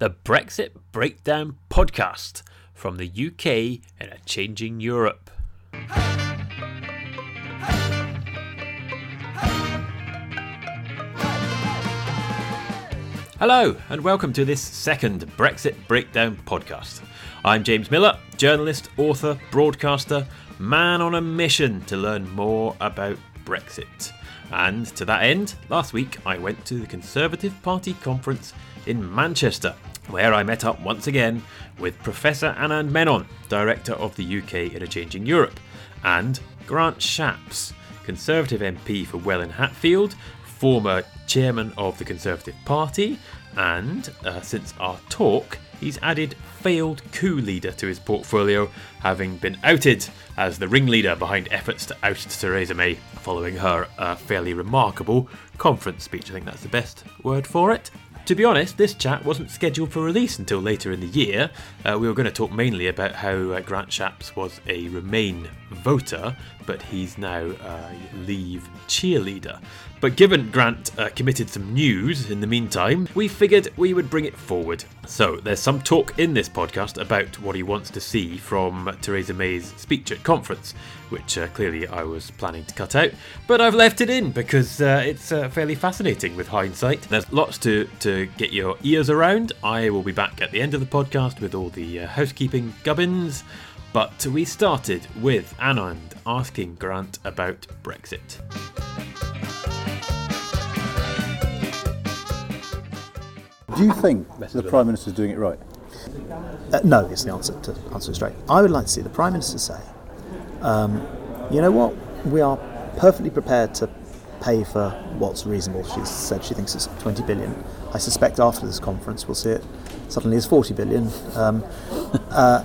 the Brexit Breakdown podcast from the UK in a changing Europe. Hello, and welcome to this second Brexit Breakdown podcast. I'm James Millar, journalist, author, broadcaster, man on a mission to learn more about Brexit. And to that end, last week I went to the Conservative Party conference in Manchester, where I met up once again with Professor Anand Menon, Director of the UK in a Changing Europe, and Grant Shapps, Conservative MP for Welwyn Hatfield, former Chairman of the Conservative Party, and uh, since our talk, he's added failed coup leader to his portfolio, having been outed as the ringleader behind efforts to oust Theresa May following her uh, fairly remarkable conference speech. I think that's the best word for it. To be honest, this chat wasn't scheduled for release until later in the year. Uh, we were going to talk mainly about how uh, Grant Shapps was a Remain voter, but he's now a Leave cheerleader. But given Grant uh, committed some news in the meantime, we figured we would bring it forward. So there's some talk in this podcast about what he wants to see from Theresa May's speech at conference, which uh, clearly I was planning to cut out, but I've left it in because uh, it's uh, fairly fascinating with hindsight. There's lots to, to get your ears around. I will be back at the end of the podcast with all the uh, housekeeping gubbins. But we started with Anand asking Grant about Brexit. Do you think the Prime Minister is doing it right? Uh, no, is the answer to answer straight. I would like to see the Prime Minister say, um, you know what, we are perfectly prepared to pay for what's reasonable. She said she thinks it's 20 billion. I suspect after this conference we'll see it suddenly as 40 billion. Um, uh,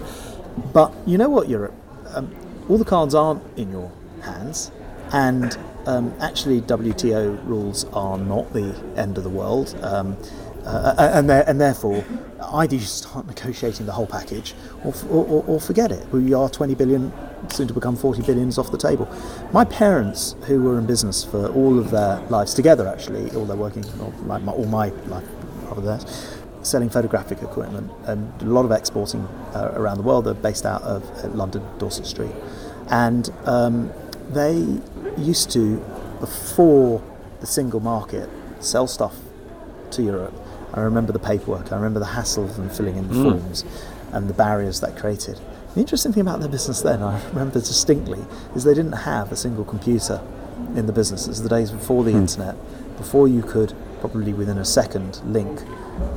but you know what, Europe? Um, all the cards aren't in your hands, and um, actually, WTO rules are not the end of the world. Um, uh, and, and therefore, either you start negotiating the whole package or, or, or, forget it. We are 20 billion, soon to become 40 billions off the table. My parents, who were in business for all of their lives together, actually, all their working, all my, all my life, rather theirs, selling photographic equipment and a lot of exporting uh, around the world. They're based out of uh, London, Dorset Street. And um, they used to, before the single market, sell stuff to Europe I remember the paperwork, I remember the hassle of them filling in the mm. forms and the barriers that created. The interesting thing about their business then, I remember distinctly, is they didn't have a single computer in the business. It's the days before the mm. internet, before you could probably within a second link.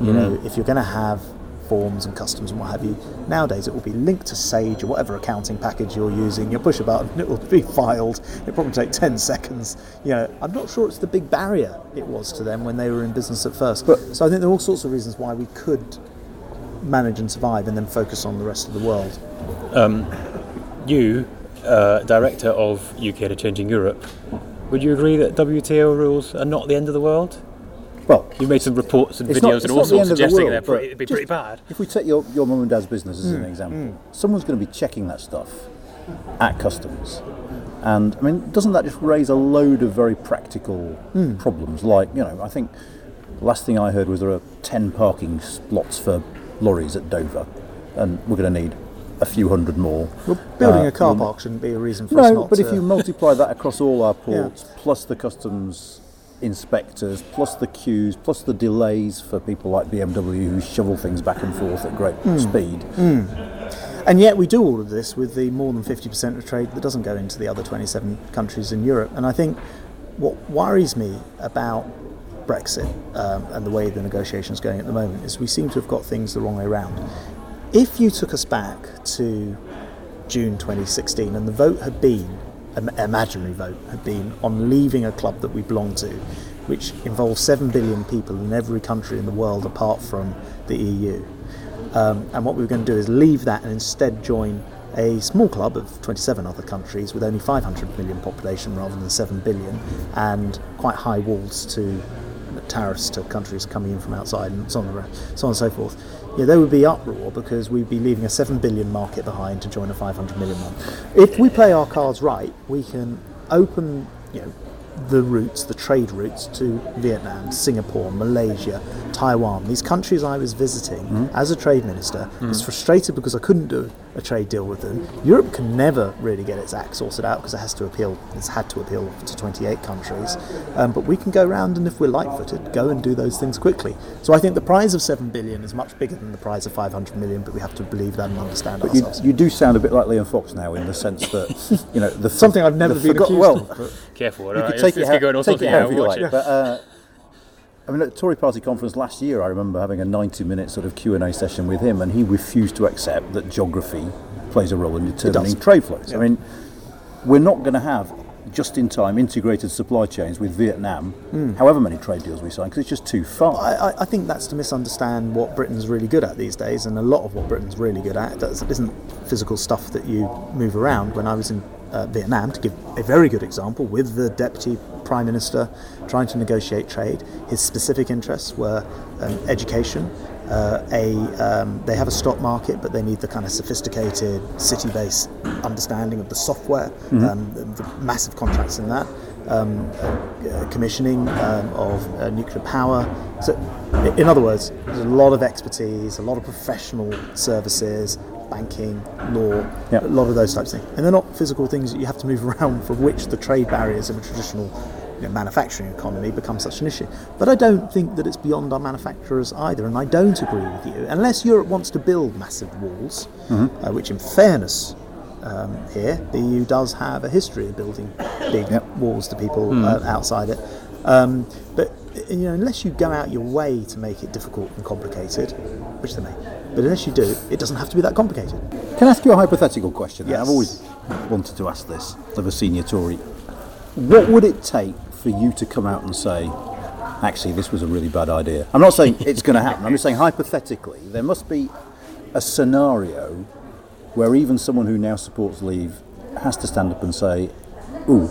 You mm. know, if you're going to have forms and customs and what have you. Nowadays, it will be linked to Sage or whatever accounting package you're using. You push a button, it will be filed. It probably take ten seconds. You know, I'm not sure it's the big barrier it was to them when they were in business at first. But so I think there are all sorts of reasons why we could manage and survive, and then focus on the rest of the world. Um, you, uh, director of UK to Changing Europe, would you agree that WTO rules are not the end of the world? Well, you've made some reports and videos not, and all sorts suggesting the world, they're it'd be pretty bad. If we take your, your mum and dad's business as mm, an example, mm. someone's going to be checking that stuff at customs. And I mean, doesn't that just raise a load of very practical mm. problems? Like, you know, I think the last thing I heard was there are 10 parking slots for lorries at Dover, and we're going to need a few hundred more. Well, building uh, a car park shouldn't be a reason for no, us not but to... if you multiply that across all our ports, yeah. plus the customs inspectors, plus the queues, plus the delays for people like BMW who shovel things back and forth at great mm. speed. Mm. And yet we do all of this with the more than 50% of trade that doesn't go into the other 27 countries in Europe. And I think what worries me about Brexit um, and the way the negotiations are going at the moment is we seem to have got things the wrong way around. If you took us back to June 2016 and the vote had been imaginary vote had been on leaving a club that we belong to, which involves 7 billion people in every country in the world apart from the EU. Um, and what we were going to do is leave that and instead join a small club of 27 other countries with only 500 million population rather than 7 billion and quite high walls to tariffs to countries coming in from outside and so on, so on and so forth yeah, there would be uproar because we'd be leaving a 7 billion market behind to join a 500 million one. If we play our cards right, we can open, you know, the routes, the trade routes to Vietnam, Singapore, Malaysia, Taiwan, these countries I was visiting Mm-hmm. as a trade minister, was frustrated because I couldn't do a trade deal with them. Europe can never really get its act sorted out because it has to appeal, it's had to appeal to 28 countries. Um, but we can go round and if we're light footed, go and do those things quickly. So I think the prize of 7 billion is much bigger than the prize of 500 million, but we have to believe that and understand But you, ourselves. you do sound a bit like Liam Fox now in the sense that you know the Something I've never the been accused well, of. Careful, all you right? could take Let's, it let's how, going on take it however you like. it. But uh, I mean, at the Tory Party conference last year, I remember having a 90-minute sort of Q and A session with him, and he refused to accept that geography plays a role in determining trade flows. I mean, we're not going to have just-in-time integrated supply chains with Vietnam, however many trade deals we sign, because it's just too far. I, I- I think that's to misunderstand what Britain's really good at these days, and a lot of what Britain's really good at does, isn't physical stuff that you move around. When I was in uh, Vietnam, to give a very good example, with the deputy prime minister trying to negotiate trade, his specific interests were um, education. Uh, a um, they have a stock market, but they need the kind of sophisticated city-based understanding of the software, um, the, the massive contracts in that um, uh, commissioning um, of uh, nuclear power. So, in other words, there's a lot of expertise, a lot of professional services, banking, law, Yep. a lot of those types of things. And they're not physical things that you have to move around for which the trade barriers of a traditional you know, manufacturing economy become such an issue. But I don't think that it's beyond our manufacturers either, and I don't agree with you. Unless Europe wants to build massive walls, uh, which in fairness um, here, the EU does have a history of building big Yep. walls to people uh, outside it. Um, but you know, unless you go out your way to make it difficult and complicated, which they may, but unless you do, it doesn't have to be that complicated. Can I ask you a hypothetical question? Yes. I've always wanted to ask this of a senior Tory. What would it take for you to come out and say, actually, this was a really bad idea? I'm not saying it's going to happen. I'm just saying hypothetically, there must be a scenario where even someone who now supports Leave has to stand up and say, ooh,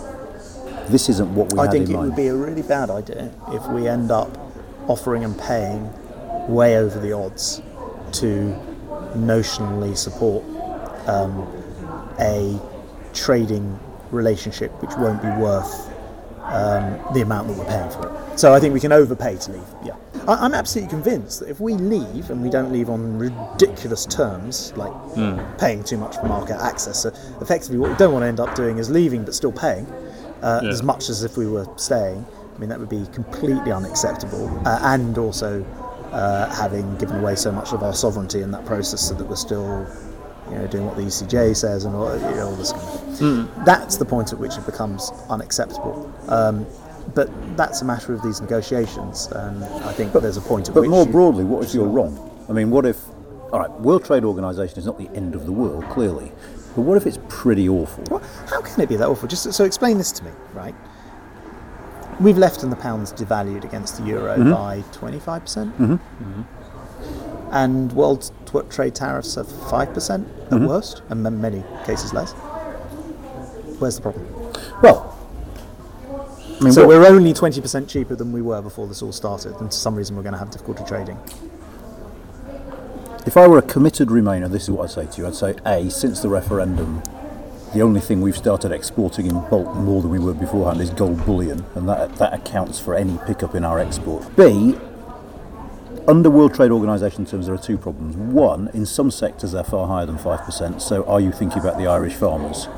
this isn't what we I think in it mind. would be a really bad idea if we end up offering and paying way over the odds to notionally support um, a trading relationship which won't be worth um, the amount that we're paying for it. So I think we can overpay to leave. Yeah, I, I'm absolutely convinced that if we leave and we don't leave on ridiculous terms, like paying too much for market access, so effectively what we don't want to end up doing is leaving but still paying uh, as much as if we were staying. I mean that would be completely unacceptable, uh, and also uh, having given away so much of our sovereignty in that process, so that we're still you know, doing what the ECJ says and all, you know, all this kind of thing. That's the point at which it becomes unacceptable. Um, but that's a matter of these negotiations, and I think there's a point at But which. But more broadly, what if you're wrong? I mean, what if, all right, World Trade Organization is not the end of the world, clearly, but what if it's pretty awful? Well, how can it be that awful? Just so explain this to me, right? We've left and the pound's devalued against the euro mm-hmm. by 25%. percent mm-hmm. Mm-hmm. And world t- trade tariffs are 5% at worst, and in many cases less. Where's the problem? Well, I mean, So what- we're only 20% cheaper than we were before this all started, and for some reason we're going to have difficulty trading. If I were a committed Remainer, this is what I'd say to you. I'd say, A, since the referendum, the only thing we've started exporting in bulk more than we were beforehand is gold bullion, and that, that accounts for any pickup in our export. B, under World Trade Organization terms, there are two problems. One, in some sectors they're far higher than 5%, so are you thinking about the Irish farmers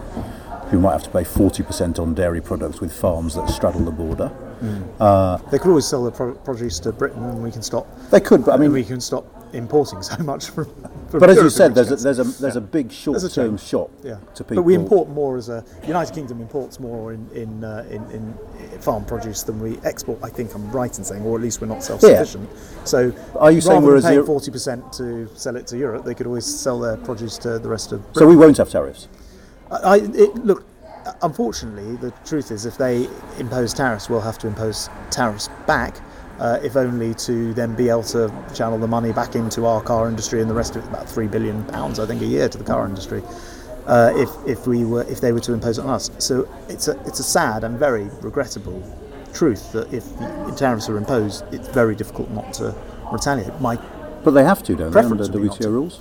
who might have to pay 40% on dairy products with farms that straddle the border? Mm. Uh, they could always sell the pro- produce to Britain, and we can stop. They could, but I mean, we can stop importing so much from. from but as you said, there's a, there's a there's a big short-term shock Yeah, to people. but we import more as a United Kingdom imports more in in, uh, in in farm produce than we export. I think I'm right in saying, or at least we're not self-sufficient. So, Are you saying we're paying forty percent to sell it to Europe, they could always sell their produce to the rest of. So we won't have tariffs. I, I it, look. Unfortunately, the truth is, if they impose tariffs, we'll have to impose tariffs back. Uh, if only to then be able to channel the money back into our car industry and the rest of it, about three billion pounds, I think, a year to the car industry. Uh, if if we were if they were to impose it on us, so it's a it's a sad and very regrettable truth that if tariffs are imposed, it's very difficult not to retaliate. My But they have to, don't they, under Preference would be not WTO to. rules?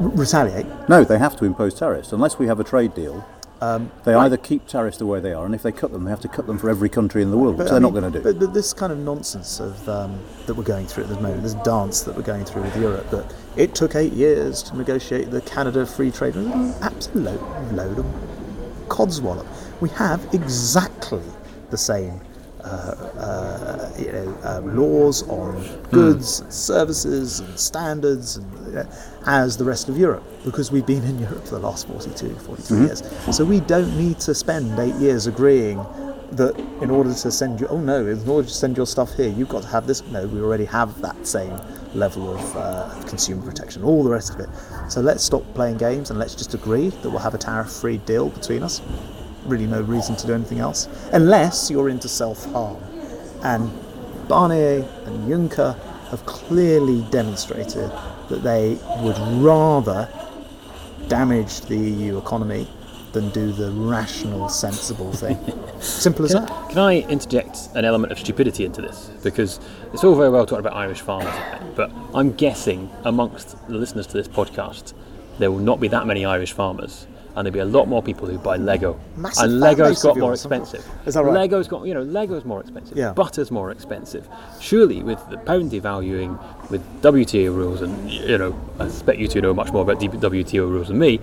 retaliate. No, they have to impose tariffs. Unless we have a trade deal, Um, They either keep tariffs the way they are, and if they cut them, they have to cut them for every country in the world, which But, they're I not going to do. But, but this kind of nonsense of um, that we're going through at the moment, this dance that we're going through with Europe, that it took eight years to negotiate the Canada Free Trade, absolute load of codswallop. We have exactly the same. Uh, uh, uh, laws on goods, and services, and standards, and, uh, as the rest of Europe, because we've been in Europe for the last 42, 43 years. So we don't need to spend eight years agreeing that in order to send you, oh no, in order to send your stuff here, you've got to have this. No, we already have that same level of uh, consumer protection, all the rest of it. So let's stop playing games and let's just agree that we'll have a tariff free deal between us. Really, no reason to do anything else, unless you're into self harm. And Barnier and Juncker have clearly demonstrated that they would rather damage the EU economy than do the rational, sensible thing. Simple as Can, that. can I interject an element of stupidity into this? Because it's all very well talking about Irish farmers, but I'm guessing amongst the listeners to this podcast, there will not be that many Irish farmers, and there'll be a lot more people who buy Lego. Massive and Lego's got more expensive. Is that right? Lego's got, you know, Lego's more expensive. Yeah. Butter's more expensive. Surely, with the pound devaluing, with WTO rules, and you know, I expect you to know much more about WTO rules than me.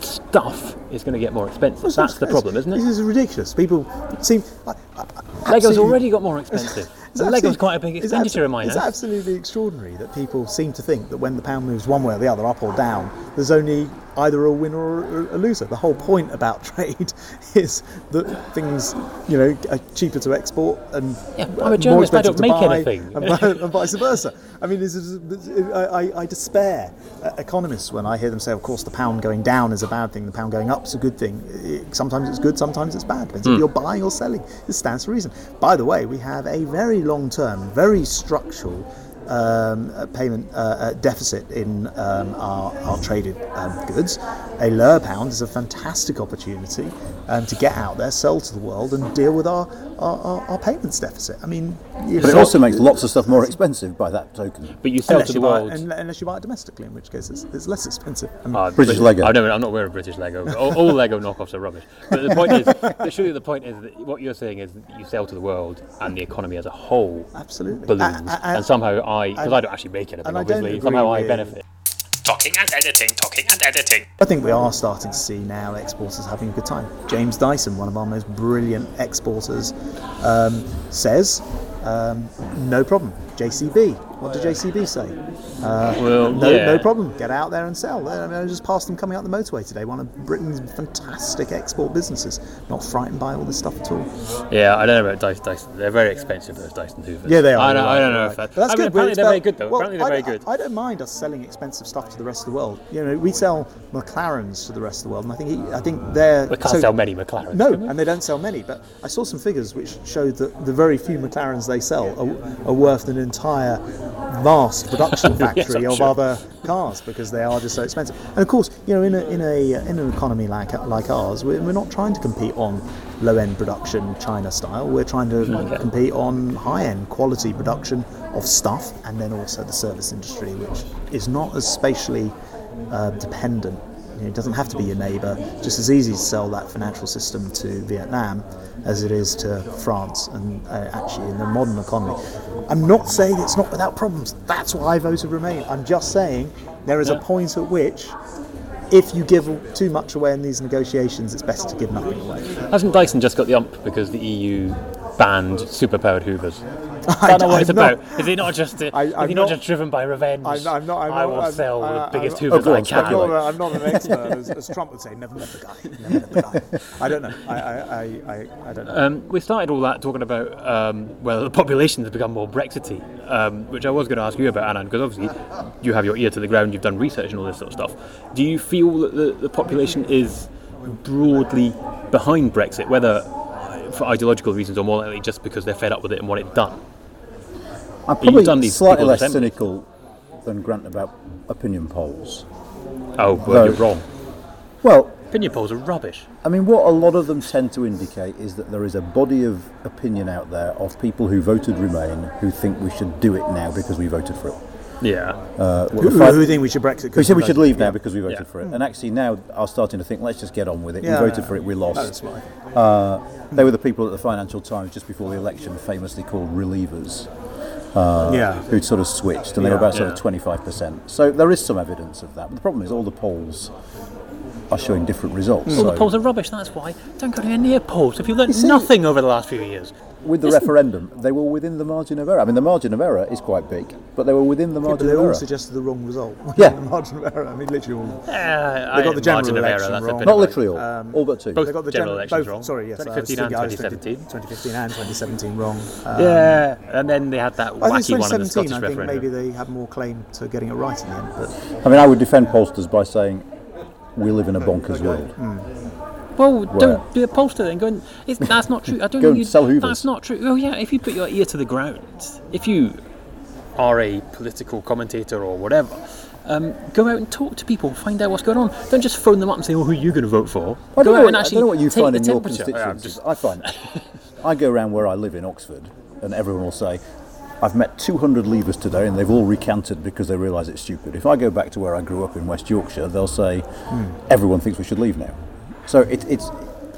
Stuff is going to get more expensive. That's the problem, isn't it? This is ridiculous. People seem. I- I- Lego's already got more expensive. And Lego's quite a big expenditure in my head. It's absolutely extraordinary that people seem to think that when the pound moves one way or the other, up or down, there's only either a winner or a loser. The whole point about trade is that things, you know, are cheaper to export and Yeah, uh, I'm a more journalist, I don't to make buy, anything. and, and vice versa. I mean, this is, I, I, I despair uh, economists when I hear them say, of course, the pound going down is a bad thing, the pound going up is a good thing. It- sometimes it's good, sometimes it's bad. Depends Hmm. if you're buying or selling. This stands to reason. By the way, we have a very long term, very structural um, payment uh, deficit in um, our, our traded um, goods. A lower pound is a fantastic opportunity um, to get out there, sell to the world, and deal with our, our, our, our payments deficit. I mean, you But it also makes lots of stuff more expensive by that token. But you sell unless to the buy, world. un- unless you buy it domestically, in which case it's, it's less expensive. I mean, Ah, British but- Lego. I don't, I'm not aware of British Lego. All, all Lego knockoffs are rubbish. But the point is, surely the point is that what you're saying is that you sell to the world and the economy as a whole absolutely. balloons. A- a- a- and somehow I, because and- I don't actually make anything, and I don't obviously, somehow I with- benefit. Talking and editing, talking and editing. I think we are starting to see now exporters having a good time. James Dyson, one of our most brilliant exporters, um, says um, no problem. JCB. What did JCB say? Uh, Well, no, yeah. no problem. Get out there and sell. I, mean, I just passed them coming out the motorway today. One of Britain's fantastic export businesses. Not frightened by all this stuff at all. Yeah, I don't know about Dyson. Dyson. They're very expensive, those Dyson Hoovers. Yeah, they are. I don't, you're I right, don't know right. if that. But that's I mean, good. apparently they're very good, though. well, apparently they're I, very good. I don't mind us selling expensive stuff to the rest of the world. You know, we sell McLarens to the rest of the world, and I think he, I think they're we can't so- sell many McLarens. No, and they don't sell many. But I saw some figures which showed that the very few McLarens they sell are, are worth an entire vast production factory I'm of sure. other cars because they are just so expensive. And of course, you know, in a, in a in an economy like like ours, we're, we're not trying to compete on low end production China style. We're trying to compete on high end quality production of stuff, and then also the service industry, which is not as spatially uh, dependent. You know, it doesn't have to be your neighbour. Just as easy to sell that financial system to Vietnam as it is to France, and uh, actually in the modern economy. I'm not saying it's not without problems. That's why I voted Remain. I'm just saying there is a point at which, if you give too much away in these negotiations, it's better to give nothing away. Hasn't Dyson just got the ump because the EU banned superpowered Hoovers? I I don't know what it's I'm not- about. Is he not just? Uh, I- is I'm he not, not- just driven by revenge? I'm, I'm not. I'm I not, will I'm, sell I- the biggest I'm, Hoovers go I can. I'm not, a, I'm not an expert, as, as Trump would say. Never met the guy. Never met the guy. I don't know. I, I, I, I, I don't know. Um, we started all that talking about um, well, the population has become more Brexity, um, which I was going to ask you about, Anand, because obviously you have your ear to the ground, you've done research and all this sort of stuff. Do you feel that the, the population is broadly behind Brexit, whether for ideological reasons or more likely just because they're fed up with it and want it done? I'm you've probably done these slightly less assemblies. cynical than Grant about opinion polls. Oh, well, No. you're wrong. Well, Opinion polls are rubbish. I mean, what a lot of them tend to indicate is that there is a body of opinion out there of people who voted Remain who think we should do it now because we voted for it. Yeah. Uh, what Who, the who think we should Brexit? we said we should leave now Yeah. because we voted Yeah. for it, and actually now are starting to think, let's just get on with it. Yeah, we voted for it, we That's lost. right. Uh, they were the people at the Financial Times just before the election, famously called re-leavers, Uh, yeah. who'd sort of switched, and they were Yeah. about sort of 25%. So there is some evidence of that. But the problem is, all the polls are showing different results. All the So polls are rubbish. That's why. Don't go anywhere near polls. If you've learned nothing over the last few years. With the referendum, they were within the margin of error. I mean, the margin of error is quite big, but they were within the But margin they of error. They all suggested the wrong result. Yeah. the margin of error. I mean, literally all. Uh, They got the general margin of error. election wrong. Not literally all, all but two. both- They got the General gen- elections both, wrong. Sorry, yes. I was 2015 and thinking- I was thinking 2017. 2015 and 2017 wrong. Um, Yeah, and then they had that I think wacky one in the 2017. Scottish I think maybe they had more claim to getting it right in the end. But I mean, I would defend pollsters by saying we live in a bonkers world. Well, Where? don't be a pollster then. Go and, it's, that's not true. I don't Go think and you. sell Hoovers. That's not true. Oh yeah, if you put your ear to the ground, if you are a political commentator or whatever, um, go out and talk to people, find out what's going on. Don't just phone them up and say, "Oh, who are you going to vote for?" I go don't, out know, and I actually don't know what you take find the in your temperature. Yeah, I'm constituencies. I find I go around where I live in Oxford, and everyone will say, "I've met 200 leavers today, and they've all recanted because they realise it's stupid." If I go back to where I grew up in West Yorkshire, they'll say, Hmm. "Everyone thinks we should leave now." So it, it's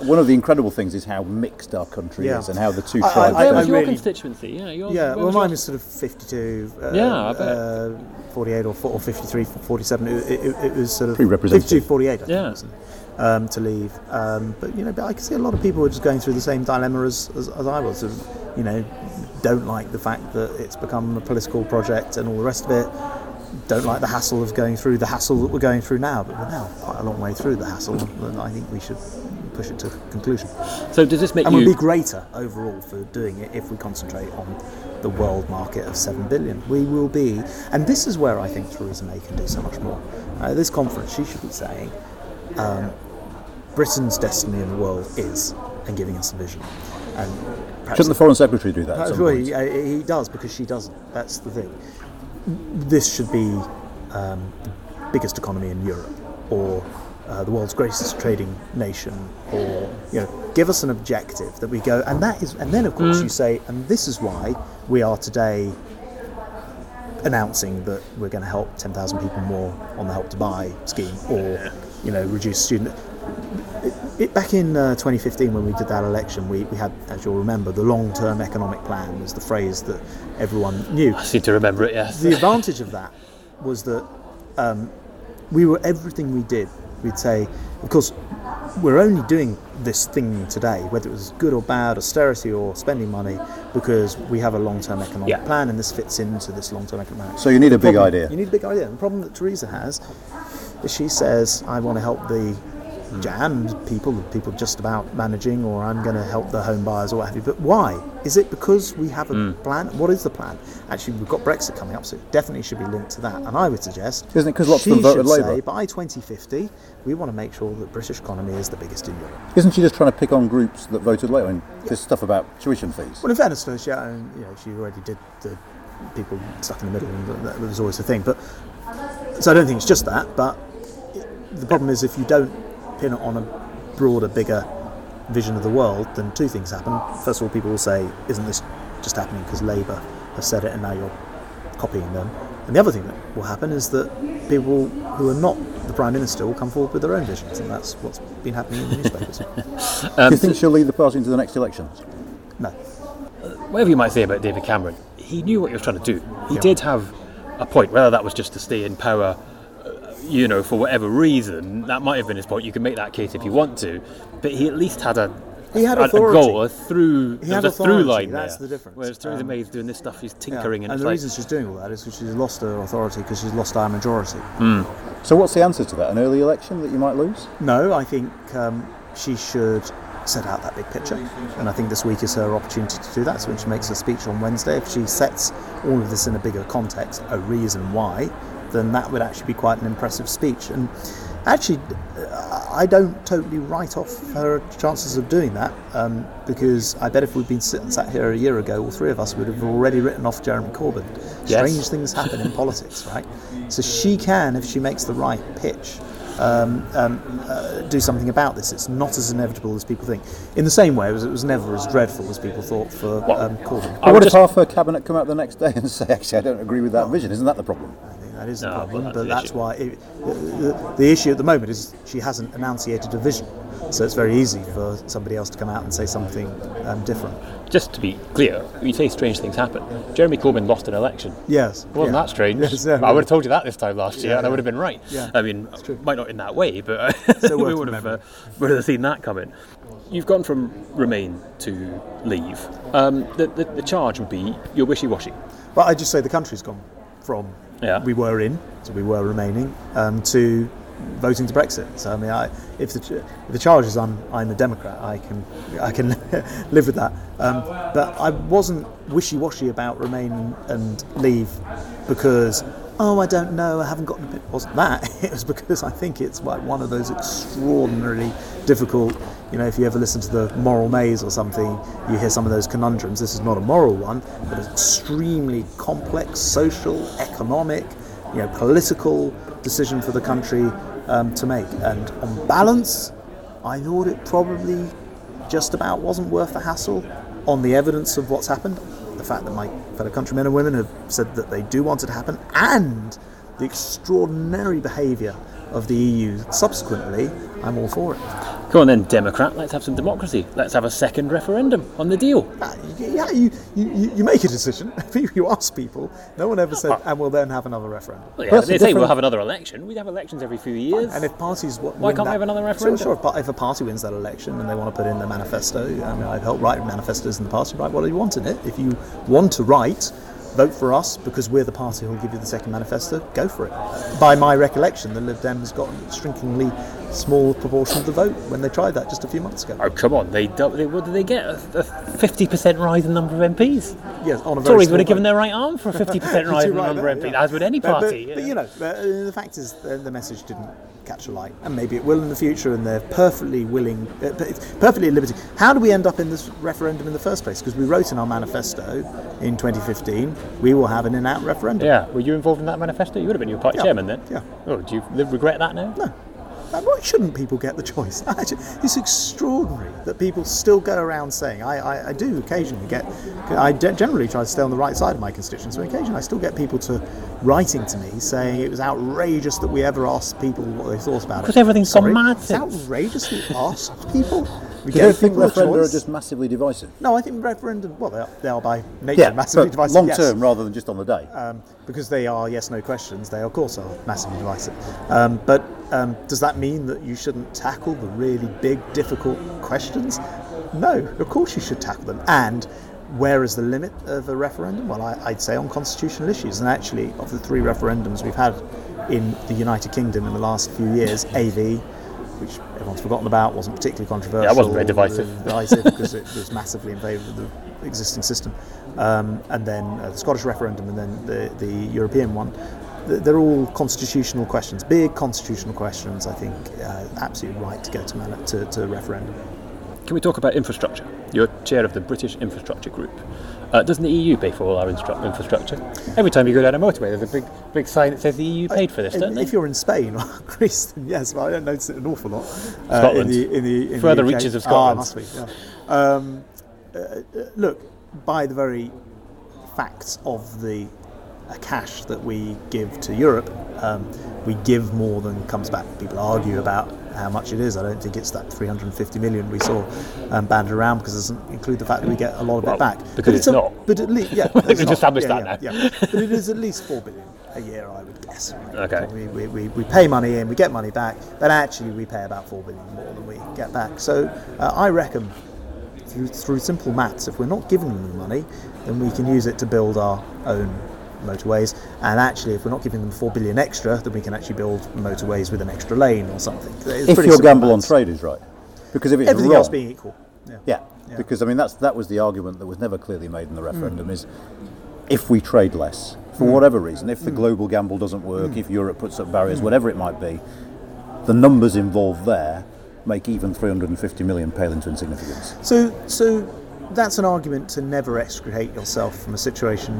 one of the incredible things is how mixed our country Yeah. is, and how the two I- I- tribes. Where was your really- constituency? Yeah, your, yeah, well, mine yours? was sort of 52. Uh, Yeah, I bet. Uh, 48 or, or 53, 47. It, it, it was sort of Pretty representative. 52, 48. I Yeah. wasn't Um, to leave, um, but you know, but I can see a lot of people were just going through the same dilemma as, as, as I was. Of, you know, don't like the fact that it's become a political project and all the rest of it. Don't like the hassle of going through the hassle that we're going through now. But we're now quite a long way through the hassle, and I think we should push it to conclusion. So does this make And you? we'll be greater overall for doing it if we concentrate on the world market of 7 billion. We will be, and this is where I think Theresa May can do so much more. Uh, this conference, she should be saying, um, Britain's destiny in the world is, and giving us a vision. And Shouldn't the foreign secretary do that? At some well, point? he, uh, he does because she doesn't. That's the thing. This should be um, the biggest economy in Europe, or uh, the world's greatest trading nation, or you know, give us an objective that we go, and that is, and then of course you say, and this is why we are today announcing that we're going to help 10,000 people more on the Help to Buy scheme, or you know, reduce student. It, it, back in uh, 2015, when we did that election, we, we had, as you'll remember, the long-term economic plan was the phrase that everyone knew. I seem to remember it. Yes. The advantage of that was that um, we were everything we did. We'd say, of course, we're only doing this thing today, whether it was good or bad, austerity or spending money, because we have a long-term economic Yeah. plan, and this fits into this long-term economic. plan. So you need a big problem- idea. You need a big idea. The problem that Theresa has is she says, I want to help the JAM people, people just about managing, or I'm going to help the home buyers or what have you. But why? Is it because we have a plan? What is the plan? Actually, we've got Brexit coming up, so it definitely should be linked to that. And I would suggest, Isn't it 'cause lots of she them voted Labour? say by 2050, we want to make sure that British economy is the biggest in Europe. Isn't she just trying to pick on groups that voted later? And this stuff about tuition fees. Well, in fairness to her, she, uh, you know, she already did the people stuck in the middle, and that, that was always the thing. But so I don't think it's just that. But the problem is if you don't pin it on a broader, bigger vision of the world, then two things happen. First of all, people will say, "Isn't this just happening because Labour have said it, and now you're copying them?" And the other thing that will happen is that people who are not the prime minister will come forward with their own visions, and that's what's been happening in the newspapers. Do you think she'll lead the party into the next elections? no. whatever you might say about David Cameron, he knew what he was trying to do. He did have a point, whether that was just to stay in power, uh, you know, for whatever reason, that might have been his point. You can make that case if you want to, but he at least had a. He had a, a goal, a through. He had a through line that's there. the difference. Whereas Theresa Um, May's doing this stuff, she's Yeah. tinkering, and, and the like, reason she's doing all that is because she's lost her authority because she's lost our majority. So what's the answer to that? An early election that you might lose? No, I think um, she should set out that big picture, and I think this week is her opportunity to do that. So when she makes her speech on Wednesday, if she sets all of this in a bigger context, a reason why, then that would actually be quite an impressive speech. And actually, uh, I don't totally write off her chances of doing that um, because I bet if we'd been sitting sat here a year ago, all three of us would have already written off Jeremy Corbyn. Yes. Strange things happen in politics, right? So she can, if she makes the right pitch, um, um, uh, do something about this. It's not as inevitable as people think. In the same way, it was, it was never as dreadful as people thought for um, Corbyn. I would what if half her cabinet come out the next day and say, actually, I don't agree with that vision? Isn't that the problem? That is the No, but problem, that's but the that's issue. why it, the, the, the issue at the moment is she hasn't enunciated a vision. So it's very easy for somebody else to come out and say something um, different. Just to be clear, you say strange things happen. Jeremy Corbyn lost an election. Yes. It Wasn't yeah. that strange? Yes, yeah, I would have told you that this time last year, Yeah, and I would have been right. Yeah, I mean, might not in that way, but uh, Still we would have, uh, would have seen that coming. You've gone from Remain to Leave. Um, the, the, the charge would be you're wishy-washy. But I just say the country's gone from Yeah. we were in, so we were remaining, um, to voting to Brexit. So I mean, I, if the if the charge is I'm I'm a Democrat, I can I can live with that. Um, but I wasn't wishy-washy about Remain and Leave because oh I don't know I haven't gotten. It wasn't that. It was because I think it's like one of those extraordinarily difficult. You know, if you ever listen to the Moral Maze or something, you hear some of those conundrums. This is not a moral one, but an extremely complex social, economic, you know, political decision for the country um, to make. And on balance, I thought it probably just about wasn't worth the hassle on the evidence of what's happened. The fact that my fellow countrymen and women have said that they do want it to happen, and the extraordinary behaviour of the EU subsequently, I'm all for it. Come on then, Democrat, let's have some democracy. Let's have a second referendum on the deal. Uh, Yeah, you, you, you make a decision. you ask people. No one ever said, and we'll then have another referendum. Well, yeah, they say we'll have another election. We'd have elections every few years. And if parties w- Why can't we have another Sure, referendum? Sure, but if a party wins that election and they want to put in their manifesto, I mean, I've helped write manifestos in the past. You write what you want in it. If you want to write, vote for us because we're the party who will give you the second manifesto. Go for it. By my recollection, the Lib Dems got shrinkingly small proportion of the vote when they tried that just a few months ago. Oh come on! They, they what did they get? A fifty percent rise in the number of MPs. Yes, on a very Tories would have given their right arm for a fifty percent rise in the number of MPs, yeah. as would any But- but- party. But, you know, uh, the fact is, the, the message didn't catch a light, and maybe it will in the future. And they're perfectly willing, uh, perfectly at liberty. How do we end up in this referendum in the first place? Because we wrote in our manifesto in 2015, we will have an in-out referendum. Yeah, were you involved in that manifesto? You would have been your party Yeah. chairman then. Yeah. Oh, do you regret that now? No. Why shouldn't people get the choice? It's extraordinary that people still go around saying. I, I, I do occasionally get. I ge- generally try to stay on the right side of my constituents, but occasionally I still get people to writing to me saying it was outrageous that we ever asked people what they thought about it. Because everything's gone mad It's outrageous that we asked people. We Do you think referenda are just massively divisive? No, I think referendum. Well, they are, they are by nature massively divisive. long yes term rather than just on the day. um, because they are yes no questions they of course are massively divisive um, but um, does that mean that you shouldn't tackle the really big difficult questions no of course you should tackle them and where is the limit of a referendum well I, I'd say on constitutional issues and actually of the three referendums we've had in the United Kingdom in the last few years AV which everyone's forgotten about wasn't particularly controversial Yeah, it wasn't very divisive. divisive because it was massively in favour of the existing system. Um, and then uh, the Scottish referendum and then the, the European one. They're all constitutional questions, big constitutional questions. I think uh, absolutely right to go to, man- to, to referendum. Can we talk about infrastructure? You're chair of the British Infrastructure Group. Uh, doesn't the EU pay for all our instru- infrastructure? Every time you go down a motorway, there's a big, big sign that says the EU paid for this, If- don't they? If you're in Spain or Greece, then yes, but I don't notice it an awful lot. Uh, Scotland. In the, in the, in Further the reaches of Ah, Scotland. must be, yeah. Um, uh, uh, look, by the very facts of the uh, cash that we give to Europe, um, we give more than comes back. People argue about how much it is. I don't think it's that 350 million we saw um, banded around because it doesn't include the fact that we get a lot of Well, it back. because it's a- not. But at least, yeah, We've established Yeah, that yeah, now. yeah. But it is at least four billion a year, I would guess. right? Okay. We, we, we, we pay money in, we get money back, but actually we pay about four billion more than we get back. So uh, I reckon through, through simple maths, if we're not giving them the money, then we can use it to build our own motorways. And actually, if we're not giving them four billion extra, then we can actually build motorways with an extra lane or something. It's if your gamble on trade is right, because if it's everything wrong, else being equal. Yeah. yeah, Yeah. because I mean that's that was the argument that was never clearly made in the referendum is if we trade less for mm. whatever reason, if the mm. global gamble doesn't work, mm. if Europe puts up barriers, whatever it might be, the numbers involved there make even 350 million pale into insignificance. So, so that's an argument to never extricate yourself from a situation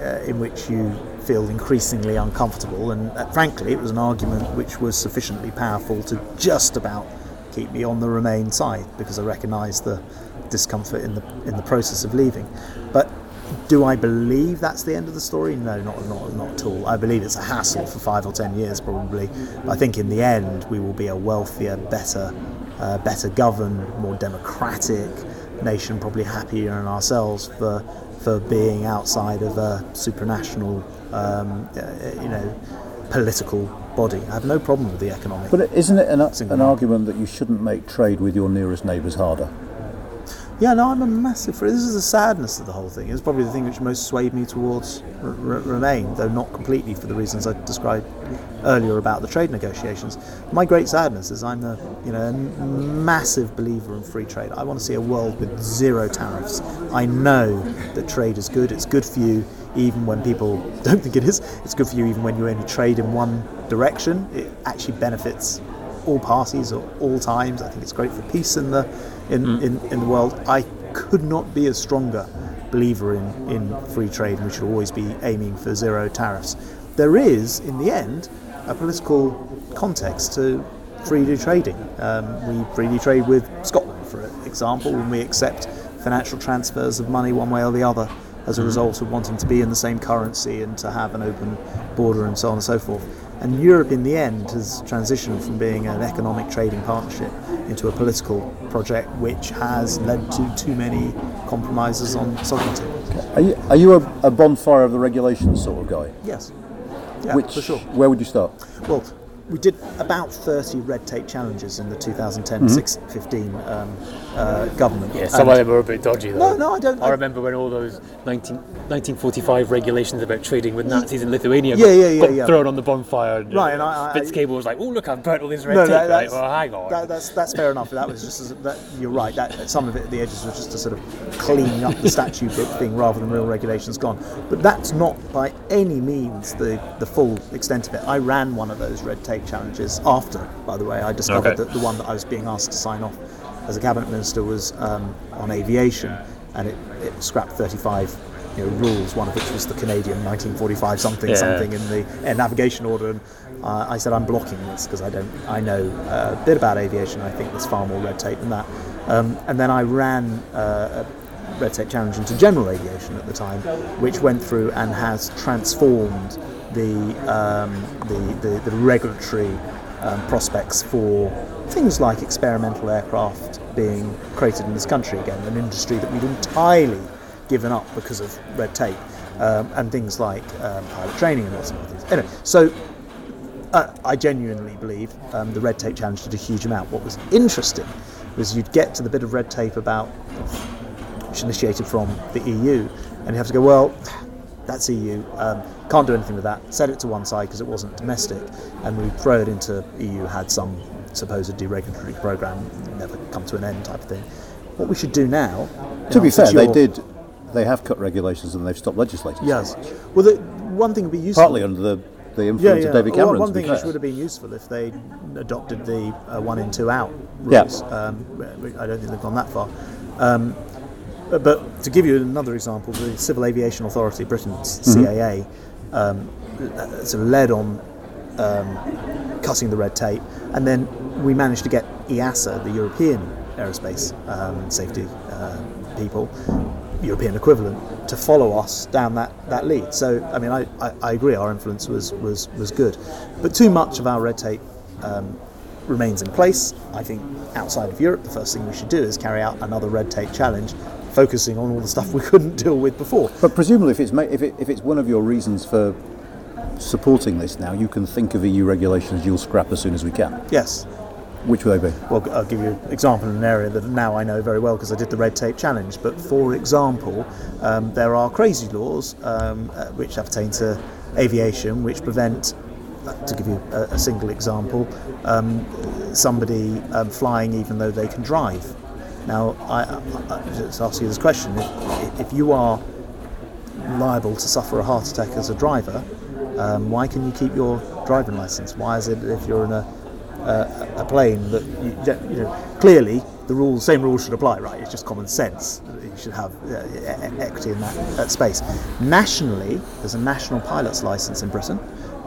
uh, in which you feel increasingly uncomfortable. And uh, frankly, it was an argument which was sufficiently powerful to just about keep me on the Remain side because I recognised the discomfort in the in the process of leaving. But do I believe that's the end of the story? No, not not not at all. I believe it's a hassle for five or ten years probably. But I think in the end we will be a wealthier, better, uh, better governed, more democratic nation, probably happier in ourselves for for being outside of a supranational, um, uh, you know, political body. I have no problem with the economic. But isn't it an, an argument that you shouldn't make trade with your nearest neighbours harder? Yeah, no, I'm a massive. This is the sadness of the whole thing. It's probably the thing which most swayed me towards r- r- Remain, though not completely for the reasons I described earlier about the trade negotiations. My great sadness is I'm a you know a massive believer in free trade. I want to see a world with zero tariffs. I know that trade is good. It's good for you, even when people don't think it is. It's good for you even when you only trade in one direction. It actually benefits all parties at all times. I think it's great for peace in the in, in, in the world. I could not be a stronger believer in, in free trade and we should always be aiming for zero tariffs. There is, in the end, a political context to freely trading. Um, we freely trade with Scotland, for example, when we accept financial transfers of money one way or the other as a result of wanting to be in the same currency and to have an open border and so on and so forth. And Europe, in the end, has transitioned from being an economic trading partnership into a political project, which has led to too many compromises on sovereignty. Are you, are you a, a bonfire of the regulations sort of guy? Yes. Yeah, Which, for sure. Where would you start? Well, we did about 30 red tape challenges in the 2010 6 15 um, uh, government. Yeah, some And- of them were a bit dodgy though. No, no, I don't- I I- remember when all those 19, 1945 regulations about trading with Nazis in Lithuania Yeah, got, yeah, yeah, got yeah. thrown on the bonfire. And, Right, and I- I- was like, "Oh, look, I've burnt all this red No, tape." that- well, hang on. that- that's that's fair enough. That was just as, that, you're right. That some of it at the edges was just a sort of cleaning up the statute bit thing rather than real regulations gone. But that's not by any means the the full extent of it. I ran one of those red tape challenges after, by the way, I discovered Okay. that the one that I was being asked to sign off as a cabinet minister was um, on aviation, and it, it scrapped 35. You know, rules. One of which was the Canadian 1945 something Yeah. something in the air navigation order. And uh, I said I'm blocking this because I don't. I know uh, a bit about aviation. I think there's far more red tape than that. Um, and then I ran uh, a red tape challenge into general aviation at the time, which went through and has transformed the um, the, the, the regulatory um, prospects for things like experimental aircraft being created in this country again, an industry that we'd entirely given up because of red tape, um, and things like um, pilot training and lots of other things. Anyway, so uh, I genuinely believe um, the red tape challenge did a huge amount. What was interesting was you'd get to the bit of red tape about which initiated from the EU, and you have to go, well, that's EU, um, can't do anything with that. Set it to one side because it wasn't domestic, and we throw it into EU had some supposed deregulatory program, never come to an end type of thing. What we should do now. To be fair, they did. They have cut regulations and they've stopped legislating. so Yes. much. Well, the one thing would be useful. Partly under the, the influence of David Well, one thing which would have been useful if they adopted the uh, one in two out Yeah. rules. Um, I don't think they've gone that far. Um, but, but to give you another example, the Civil Aviation Authority, Britain's Mm-hmm. CAA, um, uh, sort of led on um, cutting the red tape, and then we managed to get EASA, the European aerospace um, safety uh, people, European equivalent, to follow us down that, that lead. So, I mean, I, I, I agree, our influence was, was, was good. But too much of our red tape um, remains in place. I think outside of Europe, the first thing we should do is carry out another red tape challenge, focusing on all the stuff we couldn't deal with before. But presumably, if it's ma- if, it, if it's one of your reasons for supporting this now, you can think of EU regulations you'll scrap as soon as we can. Yes. Which will they be? Well, I'll give you an example in an area that now I know very well because I did the red tape challenge. But for example, um, there are crazy laws um, uh, which pertain to aviation which prevent, uh, to give you a, a single example, um, somebody um, flying even though they can drive. Now, I, I, I just ask you this question: if, if you are liable to suffer a heart attack as a driver, um, why can you keep your driving license? Why is it if you're in a uh, a plane that you, you know, clearly the rules, same rules should apply, right? It's just common sense. You should have uh, equity in that, that space. Nationally, there's a national pilot's license in Britain,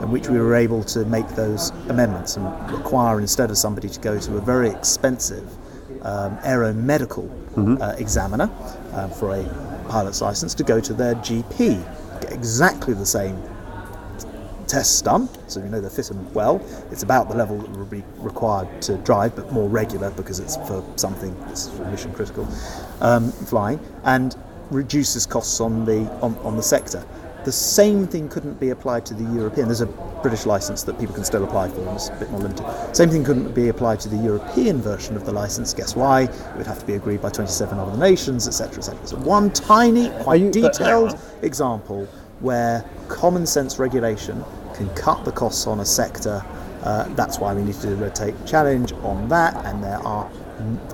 in which we were able to make those amendments and require instead of somebody to go to a very expensive um, aeromedical uh, examiner uh, for a pilot's license to go to their GP, get exactly the same tests done, so you know they're fit and well. It's about the level that will be required to drive, but more regular because it's for something that's mission critical um, flying, and reduces costs on the on, on the sector. The same thing couldn't be applied to the European. There's a British license that people can still apply for, and it's a bit more limited. Same thing couldn't be applied to the European version of the license. Guess why? It would have to be agreed by 27 other nations, etc., etc. So one tiny, quite you- detailed example where common sense regulation can cut the costs on a sector. Uh, that's why we need to do a red tape challenge on that, and there are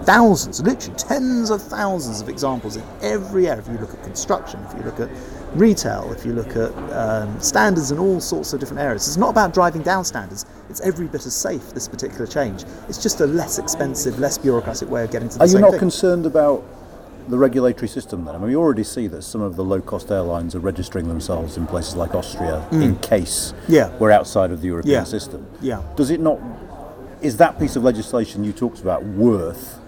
thousands, literally tens of thousands of examples in every area. If you look at construction, if you look at retail, if you look at um, standards in all sorts of different areas, it's not about driving down standards. It's every bit as safe. This particular change. It's just a less expensive, less bureaucratic way of getting to the Are you not thing. concerned about the regulatory system then? I mean, we already see that some of the low cost airlines are registering themselves in places like Austria in case Mm. Yeah. we're outside of the European Yeah. system. Yeah. Does it not, is that piece of legislation you talked about worth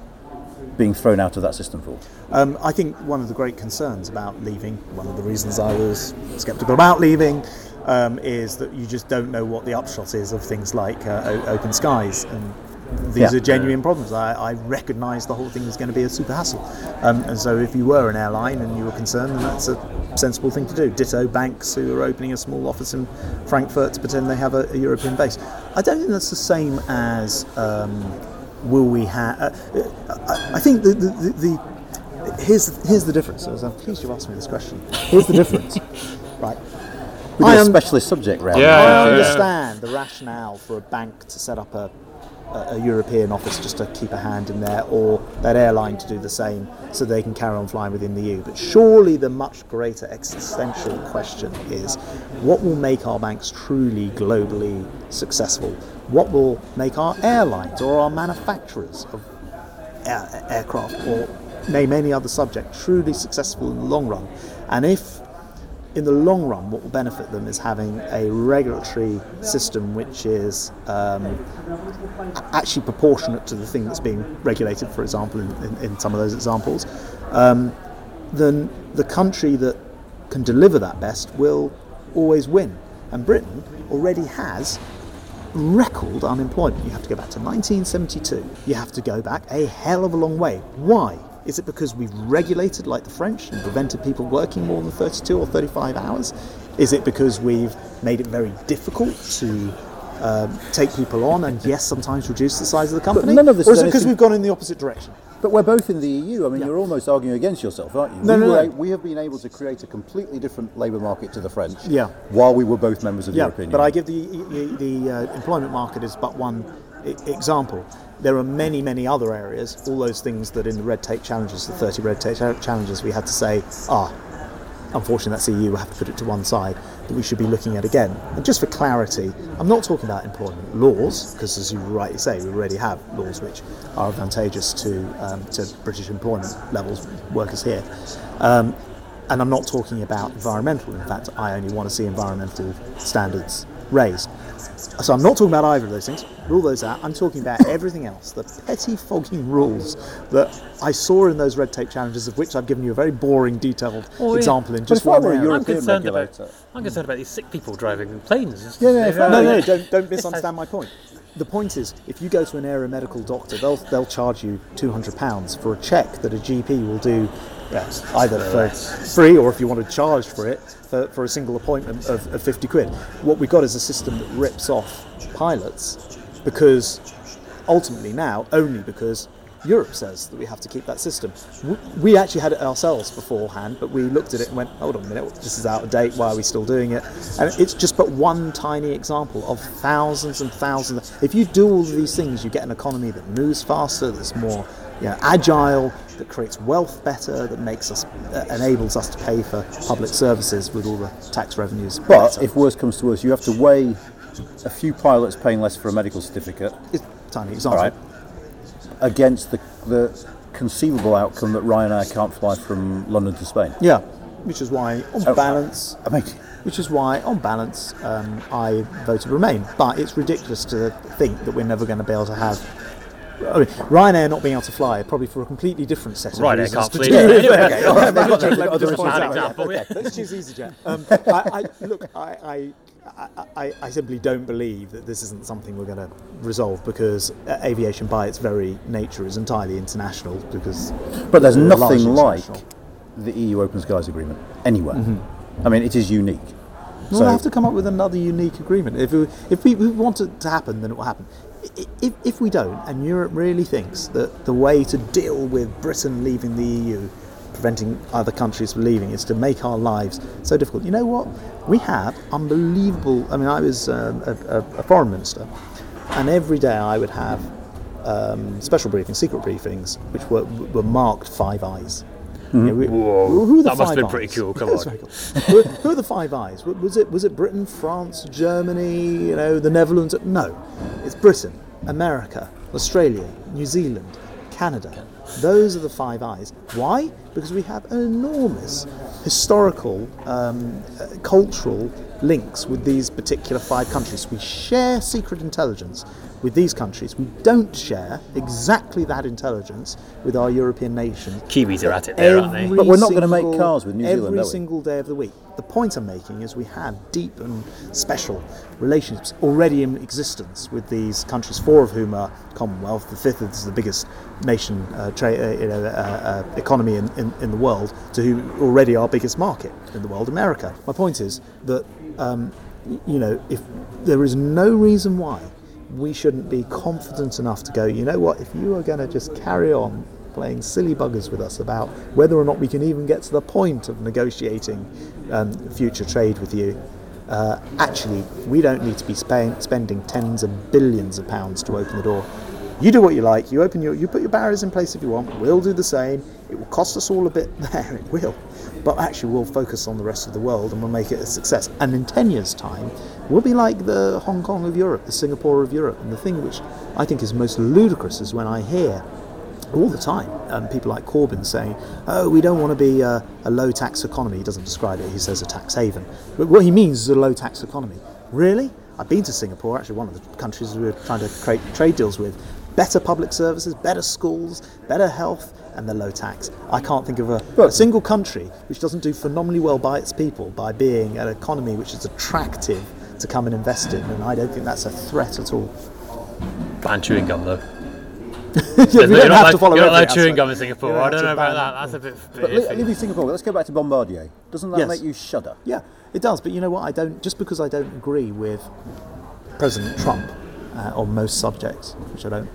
being thrown out of that system for? Um, I think one of the great concerns about leaving, one of the reasons I was sceptical about leaving, um, is that you just don't know what the upshot is of things like uh, o- open skies. And these Yeah. are genuine problems. I, I recognise the whole thing is going to be a super hassle. Um, and so if you were an airline and you were concerned, then that's a sensible thing to do. Ditto banks who are opening a small office in Frankfurt to pretend they have a, a European base. I don't think that's the same as. Um, will we have? Uh, I, I think the, the, the, the here's here's the difference. As I'm pleased you asked me this question. Here's the difference, right? We I did a am- specialist subject round. Yeah. I understand the rationale for a bank to set up a, a, European office just to keep a hand in there, or that airline to do the same so they can carry on flying within the EU. But surely the much greater existential question is what will make our banks truly globally successful? What will make our airlines or our manufacturers of air, aircraft or name any other subject truly successful in the long run? And if in the long run, what will benefit them is having a regulatory system which is um, actually proportionate to the thing that's being regulated, for example, in, in, in some of those examples, um, then the country that can deliver that best will always win. And Britain already has record unemployment. You have to go back to 1972. You have to go back a hell of a long way. Why? Is it because we've regulated like the French and prevented people working more than 32 or 35 hours? Is it because we've made it very difficult to um, take people on and yes, sometimes reduce the size of the company? none of this or is it because we've gone in the opposite direction? But we're both in the EU. I mean, Yeah. you're almost arguing against yourself, aren't you? No, we, no, were no. we have been able to create a completely different labour market to the French Yeah. while we were both members of the Yeah, European Union. but I give the the, the uh, employment market as but one e- example. There are many, many other areas. All those things that in the red tape challenges, the 30 red tape challenges, we had to say, ah, unfortunately that's EU. We'll have to put it to one side. That we should be looking at again. And just for clarity, I'm not talking about employment laws because, as you rightly say, we already have laws which are advantageous to um, to British employment levels, workers here. Um, and I'm not talking about environmental. In fact, I only want to see environmental standards raised. So I'm not talking about either of those things. Rule those out. I'm talking about everything else. The petty fogging rules that I saw in those red tape challenges, of which I've given you a very boring, detailed Oh, yeah. example in just one were a. I'm European concerned regulator. about. I'm concerned about these sick people driving planes. It's- Yeah, yeah, it's- No, no, don't, don't misunderstand my point. The point is, if you go to an aeromedical doctor, they'll they'll charge you two hundred pounds for a check that a GP will do, yes, either for free or if you want to charge for it for, for a single appointment of, of fifty quid. What we've got is a system that rips off pilots because ultimately now only because Europe says that we have to keep that system. We actually had it ourselves beforehand, but we looked at it and went, hold on a minute, this is out of date, why are we still doing it? And it's just but one tiny example of thousands and thousands. If you do all of these things, you get an economy that moves faster, that's more you know, agile, that creates wealth better, that makes us, uh, enables us to pay for public services with all the tax revenues. But better. if worse comes to worse, you have to weigh a few pilots paying less for a medical certificate, It's a tiny all example. right, against the, the conceivable outcome that Ryanair can't fly from London to Spain. Yeah, which is why, on Oh, balance, I mean, which is why, on balance, um, I voted Remain. But it's ridiculous to think that we're never going to be able to have. I mean, Ryanair not being able to fly, probably for a completely different set of Ryanair reasons. can't to flee. do Yeah, with- anyway. Okay, all right, They've got let me their just other point bad out, yeah, example, okay, Let's choose EasyJet. Um, I, I, look, I, I, I, I, I simply don't believe that this isn't something we're going to resolve because uh, aviation, by its very nature, is entirely international. Because but there's nothing like the EU Open Skies Agreement anywhere. I mean, it is unique. We'll have to come up with another unique agreement. If we, if we, we want it to happen, then it will happen. If, if we don't, and Europe really thinks that the way to deal with Britain leaving the EU, preventing other countries from leaving, is to make our lives so difficult, you know what? We have unbelievable. I mean, I was um, a, a, a foreign minister, and every day I would have um, special briefings, secret briefings, which were, were marked Five Eyes. You know, we- Whoa, who are the that must have Five been pretty Eyes? cool, come on. cool. who, who are the Five Eyes? Was it was it Britain, France, Germany? You know, the Netherlands? No, it's Britain, America, Australia, New Zealand, Canada. Those are the Five Eyes. Why? Because we have enormous historical, um, uh, cultural links with these particular five countries. We share secret intelligence with these countries. We don't share exactly that intelligence with our European nations. Kiwis are at it there, aren't they? But we're not gonna make cars with New Zealand, Every single day of the week. The point I'm making is we have deep and special relationships already in existence with these countries, four of whom are Commonwealth. The fifth is the biggest nation, uh, tra- uh, you know, uh, uh, economy in, in, in the world, to whom already our biggest market in the world, America. My point is that, um, you know, if there is no reason why we shouldn't be confident enough to go, you know what, if you are going to just carry on playing silly buggers with us about whether or not we can even get to the point of negotiating um, future trade with you, uh, actually, we don't need to be spa- spending tens of billions of pounds to open the door. You do what you like. You open your, you put your barriers in place if you want. We'll do the same. It will cost us all a bit there. It will, but actually, we'll focus on the rest of the world and we'll make it a success. And in ten years' time, we'll be like the Hong Kong of Europe, the Singapore of Europe. And the thing which I think is most ludicrous is when I hear all the time. Um, people like Corbyn saying, "Oh, we don't want to be a, a low tax economy." He doesn't describe it; he says a tax haven. But what he means is a low tax economy. Really? I've been to Singapore, actually one of the countries we were trying to create trade deals with. Better public services, better schools, better health, and the low tax. I can't think of a, a single country which doesn't do phenomenally well by its people by being an economy which is attractive to come and invest in, and I don't think that's a threat at all. Ban chewing gum though. Yeah, we You're don't not have allowed- to follow You're not allowed chewing gum in Singapore. You I don't know about that. it. That's a bit. But bit li- leaving Singapore, let's go back to Bombardier. Doesn't that Yes. make you shudder? Yeah, it does. But you know what? I don't. Just because I don't agree with President Trump uh, on most subjects, which I don't,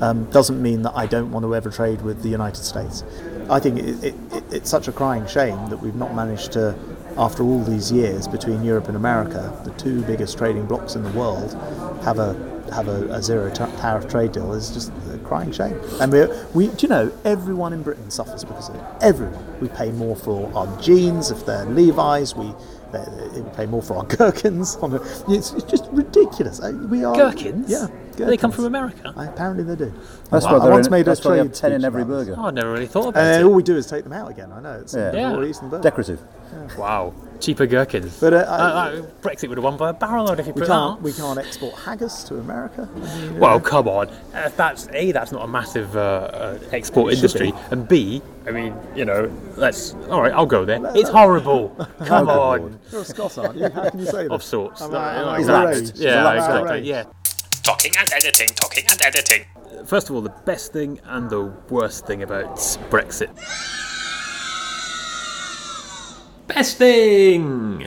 um, doesn't mean that I don't want to ever trade with the United States. I think it, it, it, it's such a crying shame that we've not managed to, after all these years between Europe and America, the two biggest trading blocs in the world, have a have a, a zero ta- tariff trade deal. It's just a crying shame. And we, we, do you know, everyone in Britain suffers because of it. Everyone. We pay more for our jeans if they're Levi's. We they, they- we pay more for our gherkins. On a, it's, it's just ridiculous. Uh, We are Gherkins? Yeah, Do they come from America? I, apparently they do. That's I why they're once in, made a why they have trade ten in every burger. Oh, I never really thought about And then it. all we do is take them out again. I know it's Yeah. Yeah. all eaten burger. Decorative. Wow, cheaper gherkins. But, uh, Uh, I- uh, Brexit would have won by a barrel load if you We put can't that. we can't export haggis to America. I mean, Well, come on. Uh, that's a. That's not a massive uh, uh, export It industry, be. and b. I mean, you know, let's. All right, I'll go there. It's horrible. Come on. you're a Scot, aren't you? How can you say that? Of sorts. Am No, I- am I exactly. Yeah, Am I exactly. Yeah. Talking and editing, talking and editing. First of all, the best thing and the worst thing about Brexit. Best thing.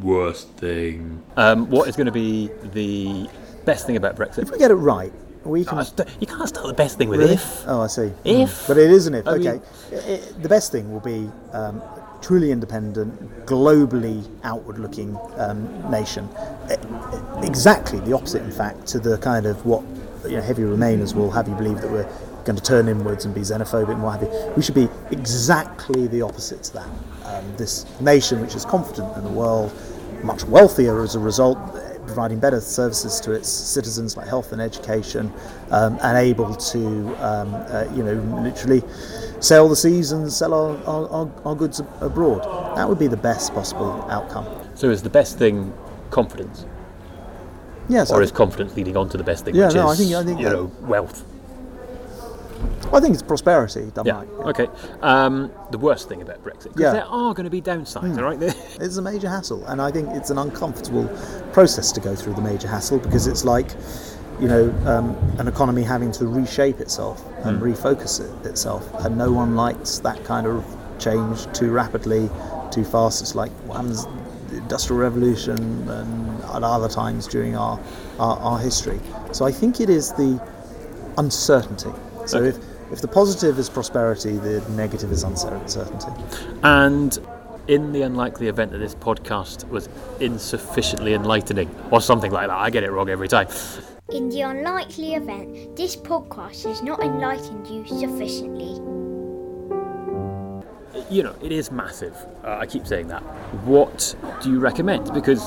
Worst thing. Um, what is going to be the best thing about Brexit? If we get it right, we can. Uh, st- You can't start the best thing with Really? if. Oh, I see. If? But it isn't if. I okay. mean- I- I- the best thing will be um, truly independent, globally outward-looking um, nation. Exactly the opposite, in fact, to the kind of what you know, heavy Remainers will have you believe that we're going to turn inwards and be xenophobic and what have you. We should be exactly the opposite to that. Um, this nation, which is confident in the world, much wealthier as a result, providing better services to its citizens like health and education, um, and able to, um, uh, you know, literally sail the seas and sell our, our, our, goods abroad. That would be the best possible outcome. So is the best thing confidence, Yes, or I, is confidence leading on to the best thing, Yeah, which no, I think- I think you know wealth? I think it's prosperity Yeah. right. Okay. Um, the worst thing about Brexit, because Yeah. there are going to be downsides, all right? It's a major hassle, and I think it's an uncomfortable process to go through the major hassle because it's like, you know, um, an economy having to reshape itself and refocus it, itself, and no one likes that kind of change too rapidly, too fast. It's like what happens the industrial revolution and at other times during our, our our history. So I think it is the uncertainty. So Okay. if if the positive is prosperity, the negative is uncertainty. And in the unlikely event that this podcast was insufficiently enlightening, or something like that, I get it wrong every time. In the unlikely event this podcast has not enlightened you sufficiently, You know, it is massive. Uh, I keep saying that. What do you recommend? Because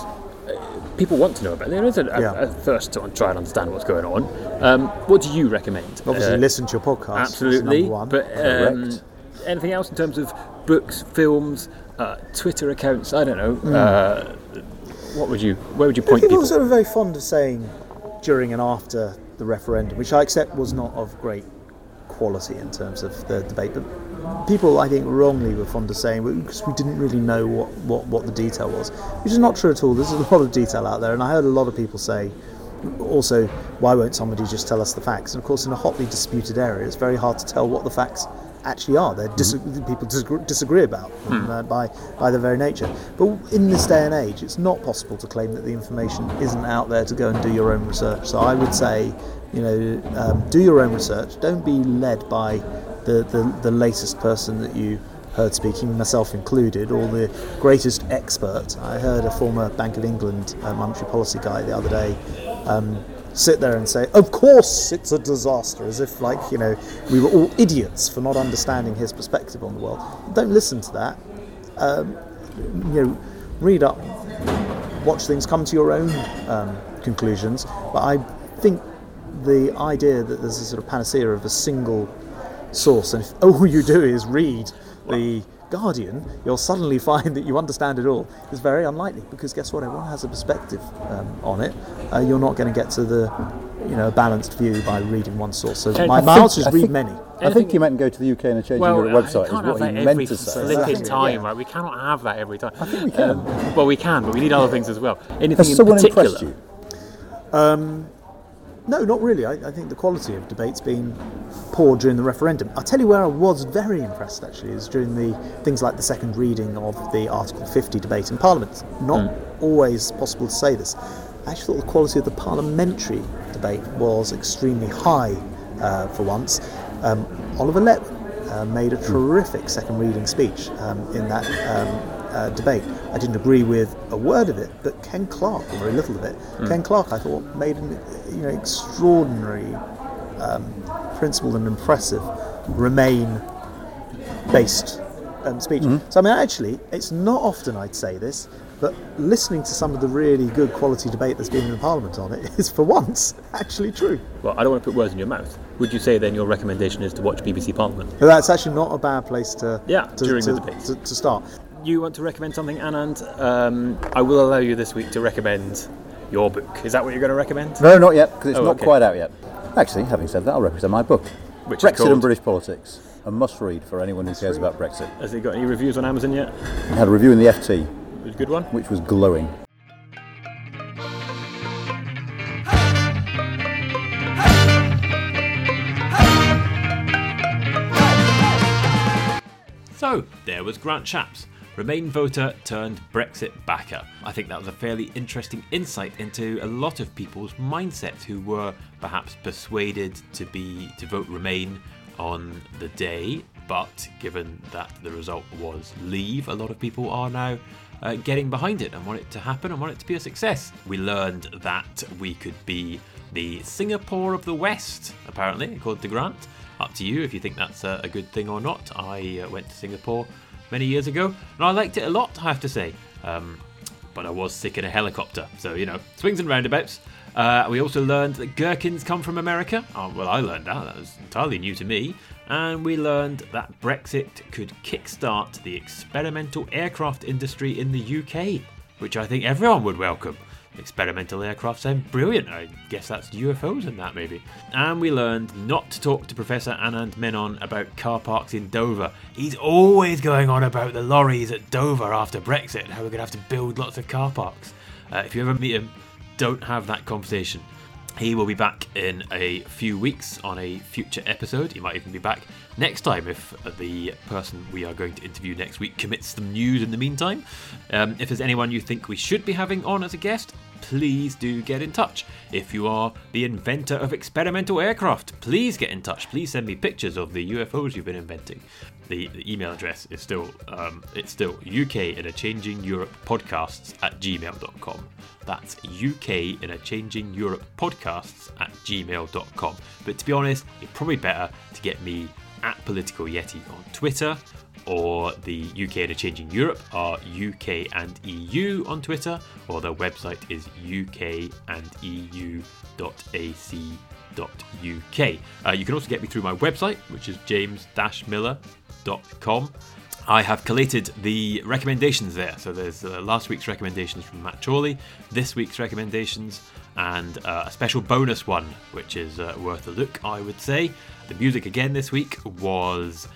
people want to know about it. There is a, Yeah. a thirst to try and understand what's going on. Um, what do you recommend? Obviously, Uh, listen to your podcast. Absolutely. one. But um, anything else in terms of books, films, uh, Twitter accounts? I don't know. Hmm. Uh, what would you? Where would you point people people? sort of very fond of saying during and after the referendum, which I accept was not of great quality in terms of the debate, but people I think wrongly were fond of saying because we didn't really know what, what, what the detail was, which is not true at all. There's a lot of detail out there, and I heard a lot of people say. Also, why won't somebody just tell us the facts? And of course, in a hotly disputed area, it's very hard to tell what the facts actually are. They're dis- people disagree, disagree about them, uh, by by their very nature. But in this day and age, it's not possible to claim that the information isn't out there to go and do your own research. So I would say, you know, um, do your own research. Don't be led by the, the, the latest person that you heard speaking, myself included, or the greatest expert. I heard a former Bank of England uh, monetary policy guy the other day um, sit there and say, "Of course, it's a disaster," as if like you know we were all idiots for not understanding his perspective on the world. Don't listen to that. Um, you know, read up, watch things, come to your own um, conclusions. But I think the idea that there's a sort of panacea of a single source, and if all you do is read the Guardian, you'll suddenly find that you understand it all. It's very unlikely because guess what? Everyone has a perspective um, on it. Uh, you're not going to get to the you know balanced view by reading one source. So my, I my answer is read think- many. I think you meant go to the UK and change your I website. Is can't what have he that meant every to say. flipping Exactly, time, yeah. right? We cannot have that every time. I think we can. well, we can, but we need other things as well. Anything Has in someone particular? impressed you? No, not really. I, I think the quality of debate's been poor during the referendum. I'll tell you where I was very impressed actually is during the things like the second reading of the Article 50 debate in Parliament. It's Not always possible to say this. I actually thought the quality of the parliamentary debate was extremely high uh, for once. Um, Oliver Letwin uh, made a terrific second reading speech um, in that um, uh, debate. I didn't agree with a word of it, but Ken Clarke, or very little of it, Ken Clarke, I thought made an you know extraordinary, um, principled and impressive Remain based um, speech. So I mean, actually, it's not often I'd say this, but listening to some of the really good quality debate that's been in the Parliament on it is, for once, actually true. Well, I don't want to put words in your mouth. Would you say then your recommendation is to watch BBC Parliament? But that's actually not a bad place to Yeah, to, during to, the debates. to, to start. You want to recommend something, Anand? Um, I will allow you this week to recommend your book. Is that what you're going to recommend? No, not yet, because it's Oh, not okay. quite out yet. Actually, having said that, I'll represent my book. Which Brexit called? and British Politics. A must read for anyone who cares about Brexit. Has it got any reviews on Amazon yet? I had a review in the FT, It was a good one. which was glowing. So, there was Grant Shapps, Remain voter turned Brexit backer. I think that was a fairly interesting insight into a lot of people's mindsets who were perhaps persuaded to be to vote Remain on the day, but given that the result was Leave, a lot of people are now uh, getting behind it and want it to happen and want it to be a success. We learned that we could be the Singapore of the West, apparently, according to Grant. Up to you if you think that's a, good thing or not. I uh, went to Singapore many years ago and I liked it a lot, I have to say. Um, but I was sick in a helicopter. So, you know, swings and roundabouts. Uh, we also learned that gherkins come from America. Oh, well, I learned that. That was entirely new to me. And we learned that Brexit could kickstart the experimental aircraft industry in the UK, which I think everyone would welcome. Experimental aircraft sound brilliant. I guess that's UFOs and that, maybe. And we learned not to talk to Professor Anand Menon about car parks in Dover. He's always going on about the lorries at Dover after Brexit and how we're going to have to build lots of car parks. Uh, if you ever meet him, don't have that conversation. He will be back in a few weeks on a future episode. He might even be back next time if the person we are going to interview next week commits some news in the meantime. Um, if there's anyone you think we should be having on as a guest, please do get in touch. If you are the inventor of experimental aircraft, please get in touch. Please send me pictures of the UFOs you've been inventing. The, the email address is still um, it's still UK in a changing Europe podcasts at gmail.com. That's UK in a changing Europe podcasts at gmail.com. But to be honest, it's probably better to get me at Political Yeti on Twitter or the UK in a Changing Europe are UK and EU on Twitter, or their website is ukandeu.ac.uk. Uh, you can also get me through my website, which is james-millar.com. I have collated the recommendations there. So there's uh, last week's recommendations from Matt Chorley, this week's recommendations, and uh, a special bonus one, which is uh, worth a look, I would say. The music again this week was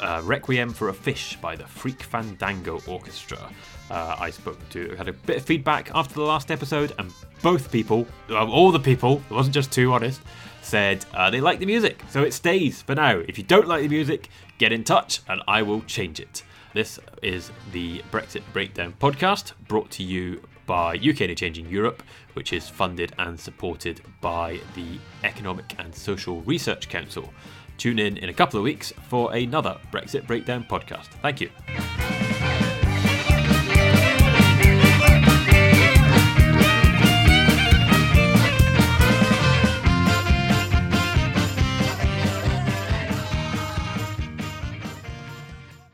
uh, Requiem for a Fish by the Freak Fandango Orchestra. Uh, I spoke to, had a bit of feedback after the last episode, and both people, well, all the people, it wasn't just two, honest, said uh, they like the music. So it stays for now. If you don't like the music, get in touch and I will change it. This is the Brexit Breakdown podcast brought to you by UK and Changing Europe, which is funded and supported by the Economic and Social Research Council. Tune in in a couple of weeks for another Brexit Breakdown podcast. Thank you.